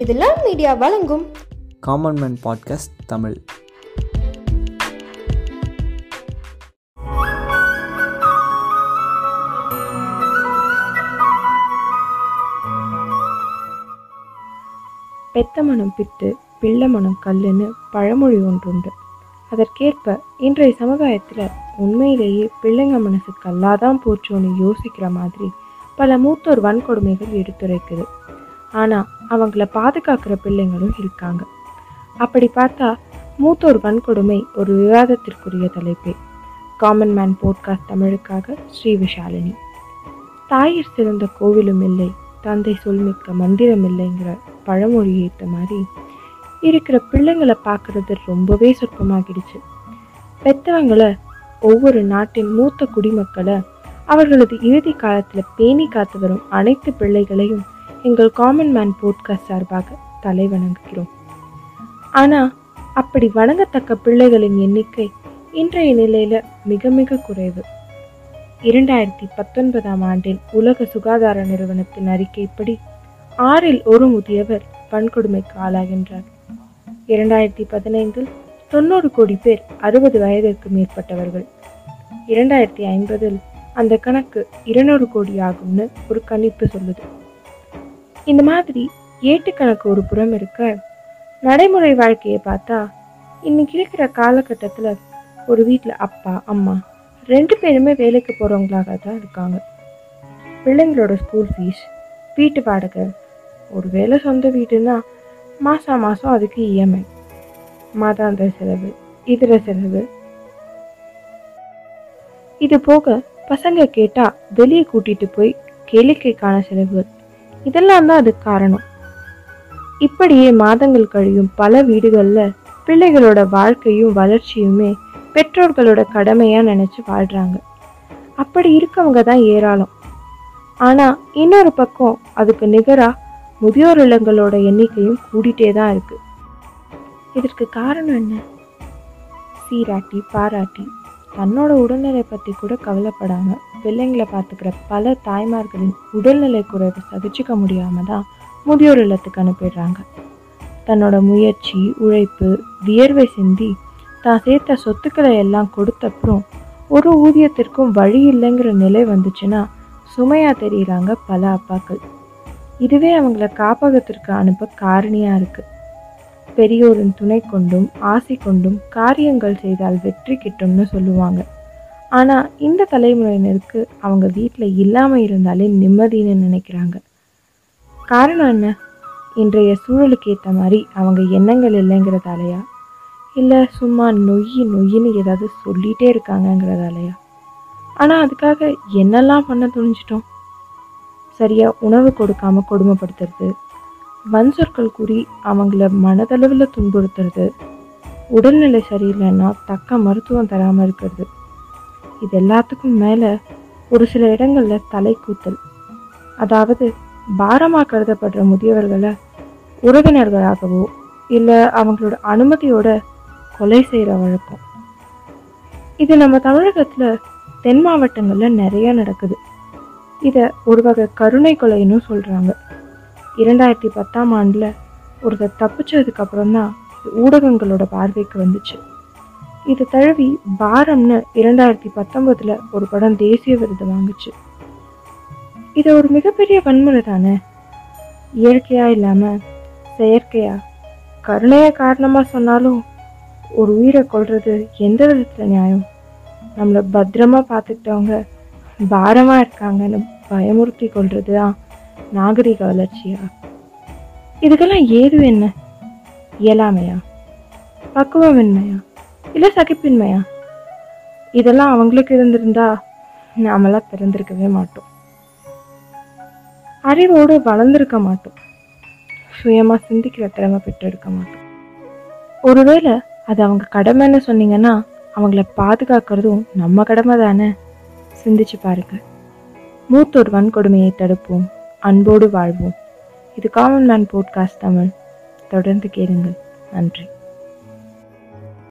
இதெல்லாம் மீடியா வழங்கும். Common man podcast Tamil. பெத்த மனம் பித்து பிள்ளை மனம் கல்லுன்னு பழமொழி ஒன்றுண்டு. அதற்கேற்ப இன்றைய சமுதாயத்தில் உண்மையிலேயே பிள்ளைங்க மனசு கல்லாதான் போச்சோன்னு யோசிக்கிற மாதிரி பல மூத்தோர் வன்கொடுமைகள் எடுத்துரைக்குது. ஆனால் அவங்கள பாதுகாக்கிற பிள்ளைங்களும் இருக்காங்க. அப்படி பார்த்தா மூத்தோர் வன்கொடுமை ஒரு விவாதத்திற்குரிய தலைப்பே. காமன் மேன் போட்காஸ்ட் தமிழுக்காக ஸ்ரீ விஷாலினி. தாயிற் சிறந்த கோவிலும் இல்லை தந்தை சொல்மிக்க மந்திரம் இல்லைங்கிற பழமொழி ஏற்ற மாதிரி இருக்கிற பிள்ளைங்களை பார்க்கறது ரொம்பவே சொற்பமாகிடுச்சு. பெத்தவங்களை ஒவ்வொரு நாட்டின் மூத்த குடிமக்களை அவர்களது இறுதி காலத்தில் பேணி காத்து வரும் அனைத்து பிள்ளைகளையும் எங்கள் காமன் மேன் போட்காஸ்ட் சார்பாக தலை வணங்குகிறோம். ஆனால் அப்படி வணங்கத்தக்க பிள்ளைகளின் எண்ணிக்கை இன்றைய நிலையில மிக மிக குறைவு. இரண்டாயிரத்தி பத்தொன்பதாம் ஆண்டில் உலக சுகாதார நிறுவனத்தின் அறிக்கைப்படி ஆறில் ஒரு முதியவர் வன்கொடுமைக்கு ஆளாகின்றார். இரண்டாயிரத்தி பதினைந்தில் தொண்ணூறு கோடி பேர் அறுபது வயதிற்கு மேற்பட்டவர்கள். இரண்டாயிரத்தி ஐம்பதில் அந்த கணக்கு இருநூறு கோடி ஆகும்னு ஒரு கணிப்பு சொல்லுது. இந்த மாதிரி ஏட்டுக்கணக்கு ஒரு புறம் இருக்க நடைமுறை வாழ்க்கையை பார்த்தா இன்னைக்கு இருக்கிற காலகட்டத்தில் ஒரு வீட்டில் அப்பா அம்மா ரெண்டு பேருமே வேலைக்கு போகிறவங்களாக தான் இருக்காங்க. பிள்ளைங்களோட ஸ்கூல் ஃபீஸ் வீட்டு வாடகை ஒரு வேளை சொந்த வீடுன்னா மாதம் மாதம் அதுக்கு இஎம்ஐ மாதாந்திர செலவு இதர செலவு. இது போக பசங்க கேட்டால் வெளியே கூட்டிகிட்டு போய் கேளிக்கைக்கான செலவுகள் இதெல்லாம் தான் அதுக்கு காரணம். இப்படியே மாதங்கள் கழியும் பல வீடுகளில் பிள்ளைகளோட வாழ்க்கையும் வளர்ச்சியுமே பெற்றோர்களோட கடமையாக நினச்சி வாழ்கிறாங்க அப்படி இருக்கவங்க தான் ஏராளம். ஆனால் இன்னொரு பக்கம் அதுக்கு நிகராக முதியோர் இல்லங்களோட எண்ணிக்கையும் கூடிட்டே தான் இருக்கு. இதற்கு காரணம் என்ன? சீராட்டி பாராட்டி தன்னோட உடல்நிலை பற்றி கூட கவலைப்படாமல் பிள்ளைங்களை பார்த்துக்கிற பல தாய்மார்களின் உடல்நிலை குறைவை சகிச்சுக்க முடியாமல் தான் முதியோர் இல்லத்துக்கு அனுப்பிடுறாங்க. தன்னோட முயற்சி உழைப்பு வியர்வை சிந்தி தான் சேர்த்த சொத்துக்களை எல்லாம் கொடுத்தப்புறம் ஒரு ஊதியத்திற்கும் வழி இல்லைங்கிற நிலை வந்துச்சுன்னா சுமையாக தெரியுறாங்க பல அப்பாக்கள். இதுவே அவங்கள காப்பகத்திற்கு அனுப்ப காரணியாக இருக்குது பெரியோரின் துணை கொண்டும் ஆசை கொண்டும் காரியங்கள் செய்தால் வெற்றி கிட்டும்னு சொல்லுவாங்க. ஆனால் இந்த தலைமுறையினருக்கு அவங்க வீட்டில் இல்லாமல் இருந்தாலே நிம்மதின்னு நினைக்கிறாங்க. காரணம் என்ன? இன்றைய சூழலுக்கு ஏற்ற மாதிரி அவங்க எண்ணங்கள் இல்லைங்கிறதாலையா? இல்லை சும்மா நொய்யி நொய்யின்னு ஏதாவது சொல்லிகிட்டே இருக்காங்கங்கிறதாலையா? ஆனால் அதுக்காக என்னெல்லாம் பண்ண துணிஞ்சிட்டோம்? சரியாக உணவு கொடுக்காம கொடுமைப்படுத்துறது வன் சொற்கள் கூறி அவங்கள மனதளவில் துன்புறுத்துறது உடல்நிலை சரியில்லைன்னா தக்க மருத்துவம் தராமல் இருக்கிறது. இது எல்லாத்துக்கும் மேலே ஒரு சில இடங்களில் தலை கூத்தல். அதாவது பாரமாக கருதப்படுற முதியவர்களை உறவினர்களாகவோ இல்லை அவங்களோட அனுமதியோட கொலை செய்கிற வழக்கம். இது நம்ம தமிழகத்தில் தென் மாவட்டங்களில் நிறைய நடக்குது. இதை ஒரு வகை கருணை கொலைன்னு சொல்கிறாங்க இரண்டாயிரத்தி பத்தாம் ஆண்டில் ஒருத்தர் தப்பிச்சதுக்கு அப்புறம் தான் ஊடகங்களோட பார்வைக்கு வந்துச்சு. இதை தழுவி பாரம்னு இரண்டாயிரத்தி பத்தொன்பதுல ஒரு படம் தேசிய விருது வாங்குச்சு. இது ஒரு மிகப்பெரிய வன்முறை தானே? இயற்கையா இல்லாம செயற்கையா? கருணைய காரணமா சொன்னாலும் ஒரு உயிரை கொள்றது எந்த விதத்துல நியாயம்? நம்மளை பத்திரமா பார்த்துக்கிட்டவங்க பாரமா இருக்காங்கன்னு பயமுறுத்தி கொள்றது தான் நாகரிக வளர்ச்சியா? இதுக்கெல்லாம் ஏது என்ன? இயலாமையா? பக்குவமின்மையா இல்லை சகிப்பின்மையா இதெல்லாம் அவங்களுக்கு இருந்திருந்தா நாமெல்லாம் பிறந்திருக்கவே மாட்டோம். அறிவோடு வளர்ந்துருக்க மாட்டோம். சுயமா சிந்திக்கிற திறமை பெற்றிருக்க மாட்டோம். ஒருவேளை அது அவங்க கடமைன்னு சொன்னீங்கன்னா அவங்கள பாதுகாக்கிறதும் நம்ம கடமை தானே சிந்திச்சு பாருங்க. மூத்தோர் வன்கொடுமையை தடுப்போம். அன்போடு வாழ்வோம். இது காமன் மேன் போட்காஸ்ட் தமிழ். தொடர்ந்து கேளுங்கள். நன்றி.